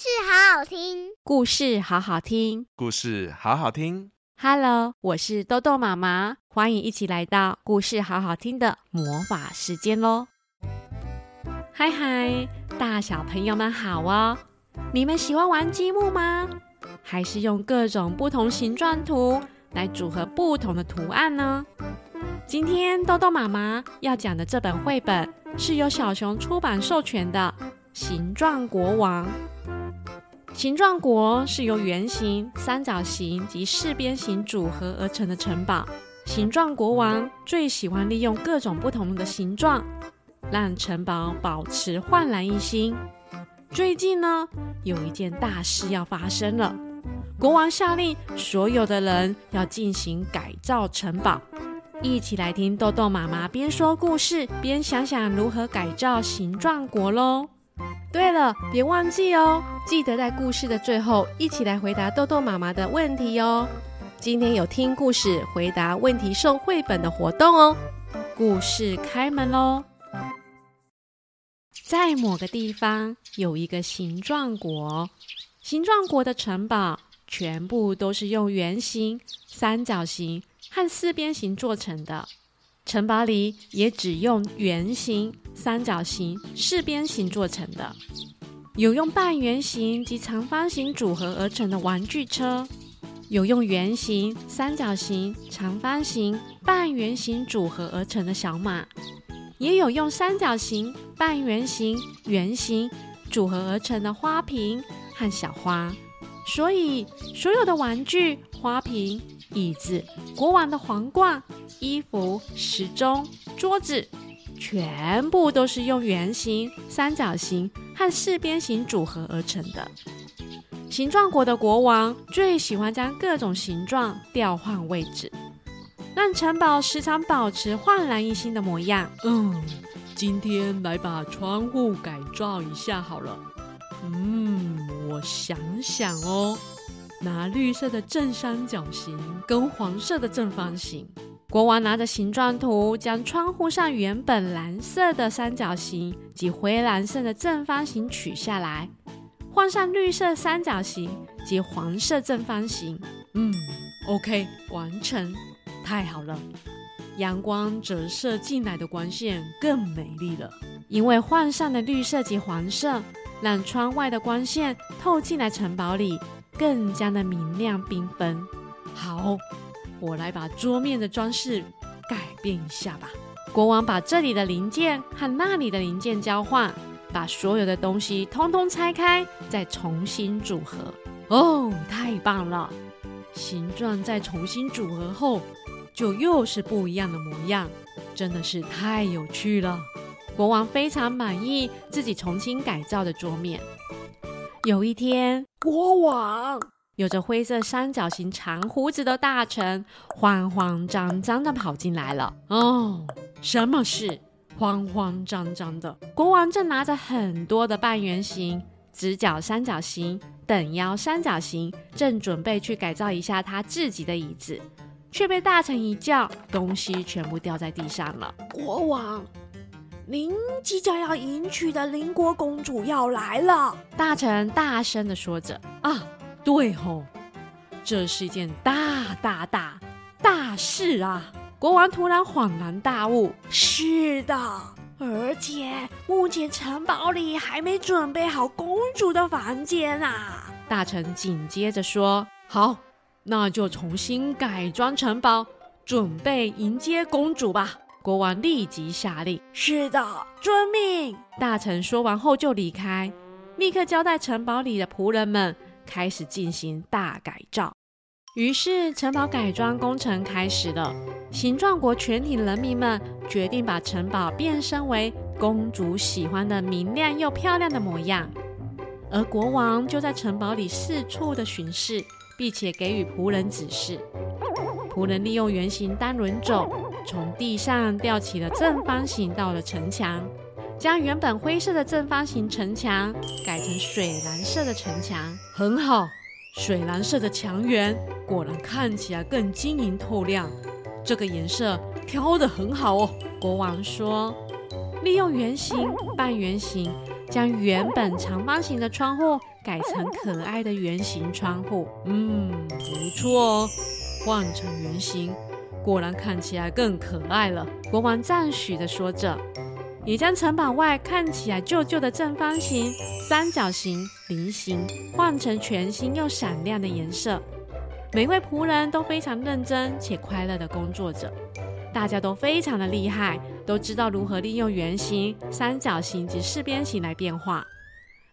事好好听，故事好好听，故事好好听。Hello，我是豆豆妈妈，欢迎一起来到故事好好听的魔法时间喽！嗨嗨，大小朋友们好哦！你们喜欢玩积木吗？还是用各种不同形状图来组合不同的图案呢？今天豆豆妈妈要讲的这本绘本是由小熊出版授权的《形状国王》。形状国是由圆形、三角形及四边形组合而成的城堡。形状国王最喜欢利用各种不同的形状，让城堡保持焕然一新。最近呢，有一件大事要发生了。国王下令所有的人要进行改造城堡。一起来听豆豆妈妈边说故事边想想如何改造形状国喽。对了，别忘记哦，记得在故事的最后一起来回答豆豆妈妈的问题哦。今天有听故事回答问题送绘本的活动哦。故事开门喽！在某个地方有一个形状国，形状国的城堡全部都是用圆形、三角形和四边形做成的。城堡里也只用圆形、三角形、四边形做成的，有用半圆形及长方形组合而成的玩具车，有用圆形、三角形、长方形、半圆形组合而成的小马，也有用三角形、半圆形、圆形组合而成的花瓶和小花。所以，所有的玩具、花瓶、椅子、国王的皇冠、衣服、时钟、桌子，全部都是用圆形、三角形和四边形组合而成的。形状国的国王最喜欢将各种形状调换位置，让城堡时常保持焕然一新的模样。嗯，今天来把窗户改造一下好了。嗯，我想想哦，拿绿色的正三角形跟黄色的正方形。国王拿着形状图，将窗户上原本蓝色的三角形及灰蓝色的正方形取下来，换上绿色三角形及黄色正方形。嗯，OK，完成，太好了。阳光折射进来的光线更美丽了，因为换上了绿色及黄色。让窗外的光线透进来城堡里，更加的明亮缤纷。好，我来把桌面的装饰改变一下吧。国王把这里的零件和那里的零件交换，把所有的东西通通拆开，再重新组合。哦，太棒了！形状再重新组合后，就又是不一样的模样，真的是太有趣了。国王非常满意自己重新改造的桌面。有一天，国王有着灰色三角形长胡子的大臣慌慌张张的跑进来了。哦，什么事？慌慌张张的。国王正拿着很多的半圆形、直角三角形、等腰三角形，正准备去改造一下他自己的椅子，却被大臣一叫，东西全部掉在地上了。国王。您即将要迎娶的邻国公主要来了，大臣大声的说着。啊，对吼，这是一件大大大大事啊！国王突然恍然大悟。是的，而且目前城堡里还没准备好公主的房间啊！大臣紧接着说：“好，那就重新改装城堡，准备迎接公主吧。”国王立即下令：“是的，遵命。”大臣说完后就离开，立刻交代城堡里的仆人们开始进行大改造。于是，城堡改装工程开始了。形状国全体人民们决定把城堡变身为公主喜欢的明亮又漂亮的模样，而国王就在城堡里四处的巡视，并且给予仆人指示。仆人利用圆形单轮轴，从地上吊起了正方形到了城墙，将原本灰色的正方形城墙改成水蓝色的城墙。很好，水蓝色的墙垣果然看起来更晶莹透亮。这个颜色挑得很好哦。国王说，利用圆形、半圆形，将原本长方形的窗户改成可爱的圆形窗户。嗯，不错哦，换成圆形，果然看起来更可爱了。国王赞许地说着，也将城堡外看起来旧旧的正方形、三角形、菱形换成全新又闪亮的颜色。每位仆人都非常认真且快乐地工作着，大家都非常的厉害，都知道如何利用圆形、三角形及四边形来变化。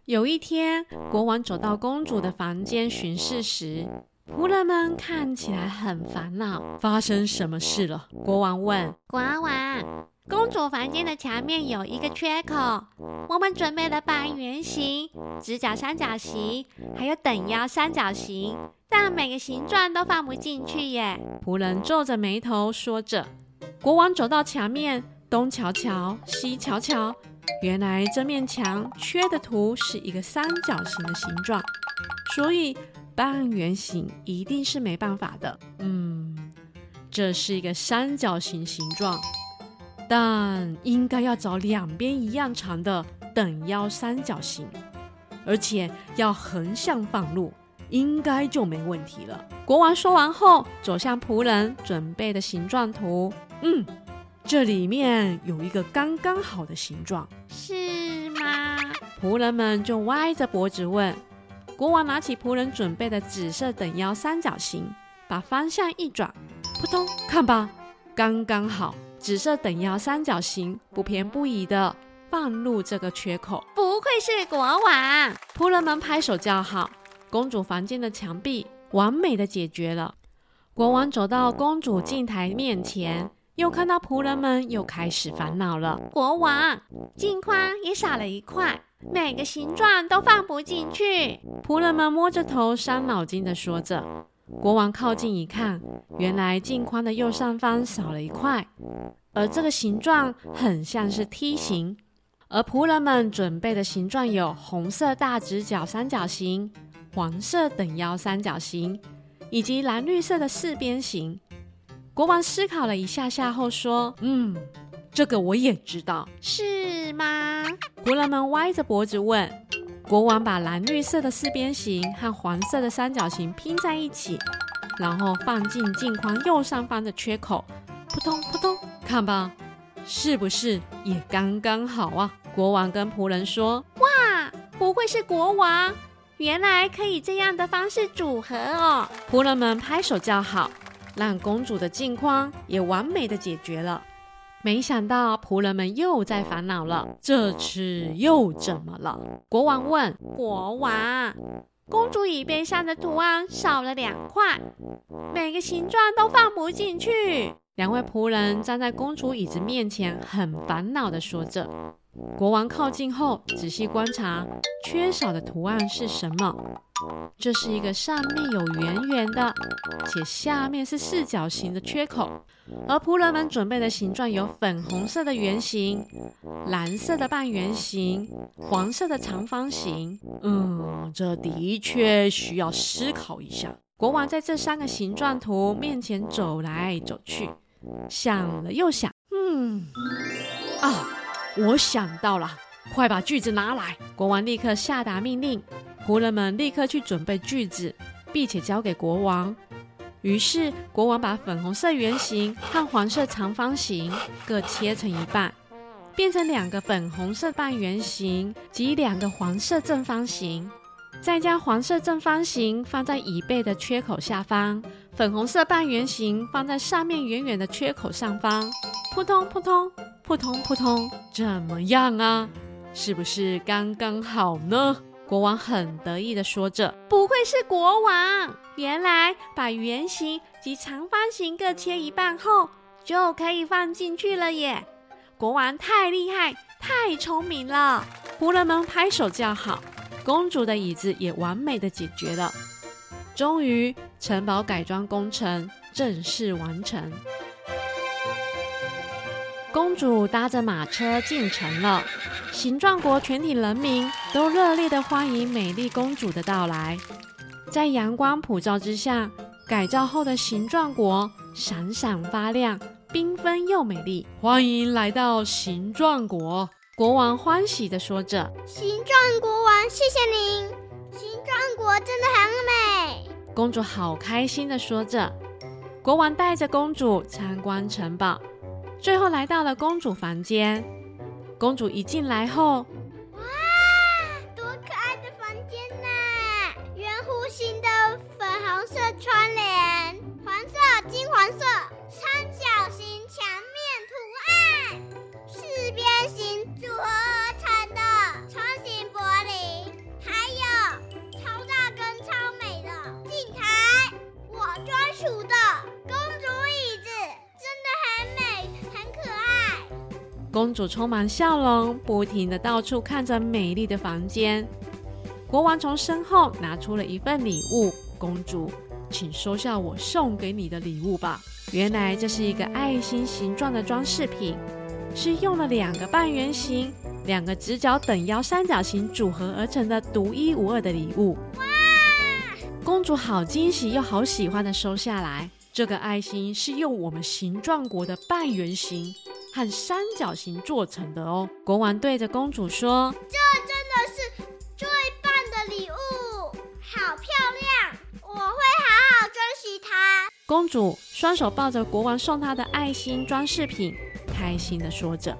有一天，国王走到公主的房间巡视时，仆人们看起来很烦恼。发生什么事了？国王问。国王，公主房间的墙面有一个缺口，我们准备了半圆形、直角三角形，还有等腰三角形。但每个形状都放不进去耶！仆人皱着眉头说着。国王走到墙面，东瞧瞧，西瞧瞧，原来这面墙缺的图是一个三角形的形状，所以半圆形一定是没办法的。嗯，这是一个三角形形状，但应该要找两边一样长的等腰三角形，而且要横向放入。应该就没问题了。国王说完后，走向仆人准备的形状图。嗯，这里面有一个刚刚好的形状，是吗？仆人们就歪着脖子问。国王拿起仆人准备的紫色等腰三角形，把方向一转，扑通，看吧，刚刚好。紫色等腰三角形不偏不倚的放入这个缺口。不愧是国王！仆人们拍手叫好。公主房间的墙壁完美的解决了。国王走到公主镜台面前，又看到仆人们又开始烦恼了。国王，镜框也少了一块，每个形状都放不进去。仆人们摸着头，伤脑筋的说着。国王靠近一看，原来镜框的右上方少了一块，而这个形状很像是梯形。而仆人们准备的形状有红色大直角三角形。黄色等腰三角形，以及蓝绿色的四边形。国王思考了一下下后说：“嗯，这个我也知道，是吗？”仆人们歪着脖子问。国王把蓝绿色的四边形和黄色的三角形拼在一起，然后放进镜框右上方的缺口，扑通扑通，看吧，是不是也刚刚好啊？国王跟仆人说：“哇，不愧是国王？”原来可以这样的方式组合哦！仆人们拍手叫好，让公主的镜框也完美的解决了。没想到仆人们又在烦恼了，这次又怎么了？国王问。国王，公主椅背上的图案少了两块，每个形状都放不进去。两位仆人站在公主椅子面前，很烦恼的说着。国王靠近后，仔细观察，缺少的图案是什么？这是一个上面有圆圆的，且下面是四角形的缺口。而仆人们准备的形状有粉红色的圆形、蓝色的半圆形、黄色的长方形。嗯，这的确需要思考一下。国王在这三个形状图面前走来走去，想了又想，嗯，啊。我想到了，快把锯子拿来！国王立刻下达命令，仆人们立刻去准备锯子，并且交给国王。于是，国王把粉红色圆形和黄色长方形各切成一半，变成两个粉红色半圆形及两个黄色正方形。再将黄色正方形放在椅背的缺口下方，粉红色半圆形放在上面圆圆的缺口上方。扑通扑通。扑通扑通，怎么样啊？是不是刚刚好呢？国王很得意地说着。不愧是国王，原来把圆形及长方形各切一半后，就可以放进去了耶！国王太厉害，太聪明了！仆人们拍手叫好，公主的椅子也完美的解决了。终于，城堡改装工程正式完成。公主搭着马车进城了，形状国全体人民都热烈的欢迎美丽公主的到来。在阳光普照之下，改造后的形状国闪闪发亮，缤纷又美丽。欢迎来到形状国，国王欢喜地说着：“形状国王，谢谢您。形状国真的很美。公主好开心的说着。国王带着公主参观城堡，最后来到了公主房间。公主一进来后，公主充满笑容，不停地到处看着美丽的房间。国王从身后拿出了一份礼物，公主，请收下我送给你的礼物吧。原来这是一个爱心形状的装饰品，是用了两个半圆形、两个直角等腰三角形组合而成的独一无二的礼物。哇！公主好惊喜又好喜欢的收下来。这个爱心是用我们形状国的半圆形和三角形做成的哦。国王对着公主说：“这真的是最棒的礼物，好漂亮，我会好好珍惜它。”公主双手抱着国王送她的爱心装饰品，开心地说着。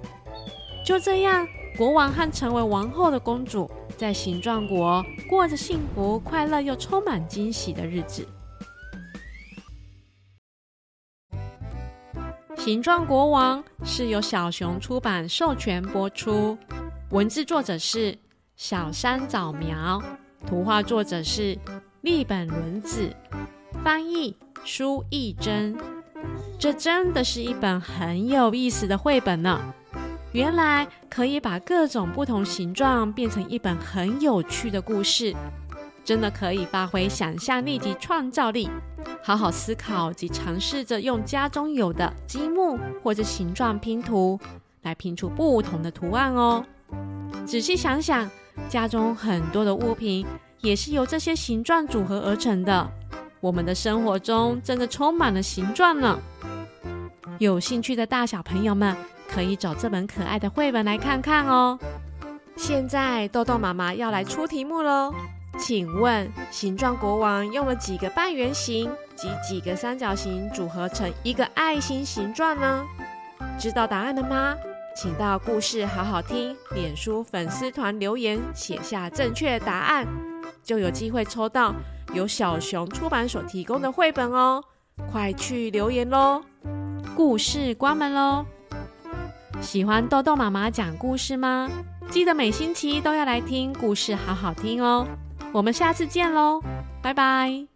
就这样，国王和成为王后的公主在形状国过着幸福、快乐又充满惊喜的日子。形状国王是由小熊出版授权播出，文字作者是小山早苗，图画作者是立本伦子，翻译苏懿祯。这真的是一本很有意思的绘本呢。原来可以把各种不同形状变成一本很有趣的故事。真的可以发挥想象力及创造力，好好思考及尝试着用家中有的积木或者形状拼图来拼出不同的图案哦。仔细想想，家中很多的物品也是由这些形状组合而成的。我们的生活中真的充满了形状呢。有兴趣的大小朋友们可以找这本可爱的绘本来看看哦。现在豆豆妈妈要来出题目喽。请问，形状国王用了几个半圆形及几个三角形组合成一个爱心形状呢？知道答案了吗？请到故事好好听脸书粉丝团留言，写下正确答案，就有机会抽到由小熊出版所提供的绘本哦！快去留言喽！故事关门喽！喜欢豆豆妈妈讲故事吗？记得每星期都要来听故事好好听哦！我们下次见喽，拜拜。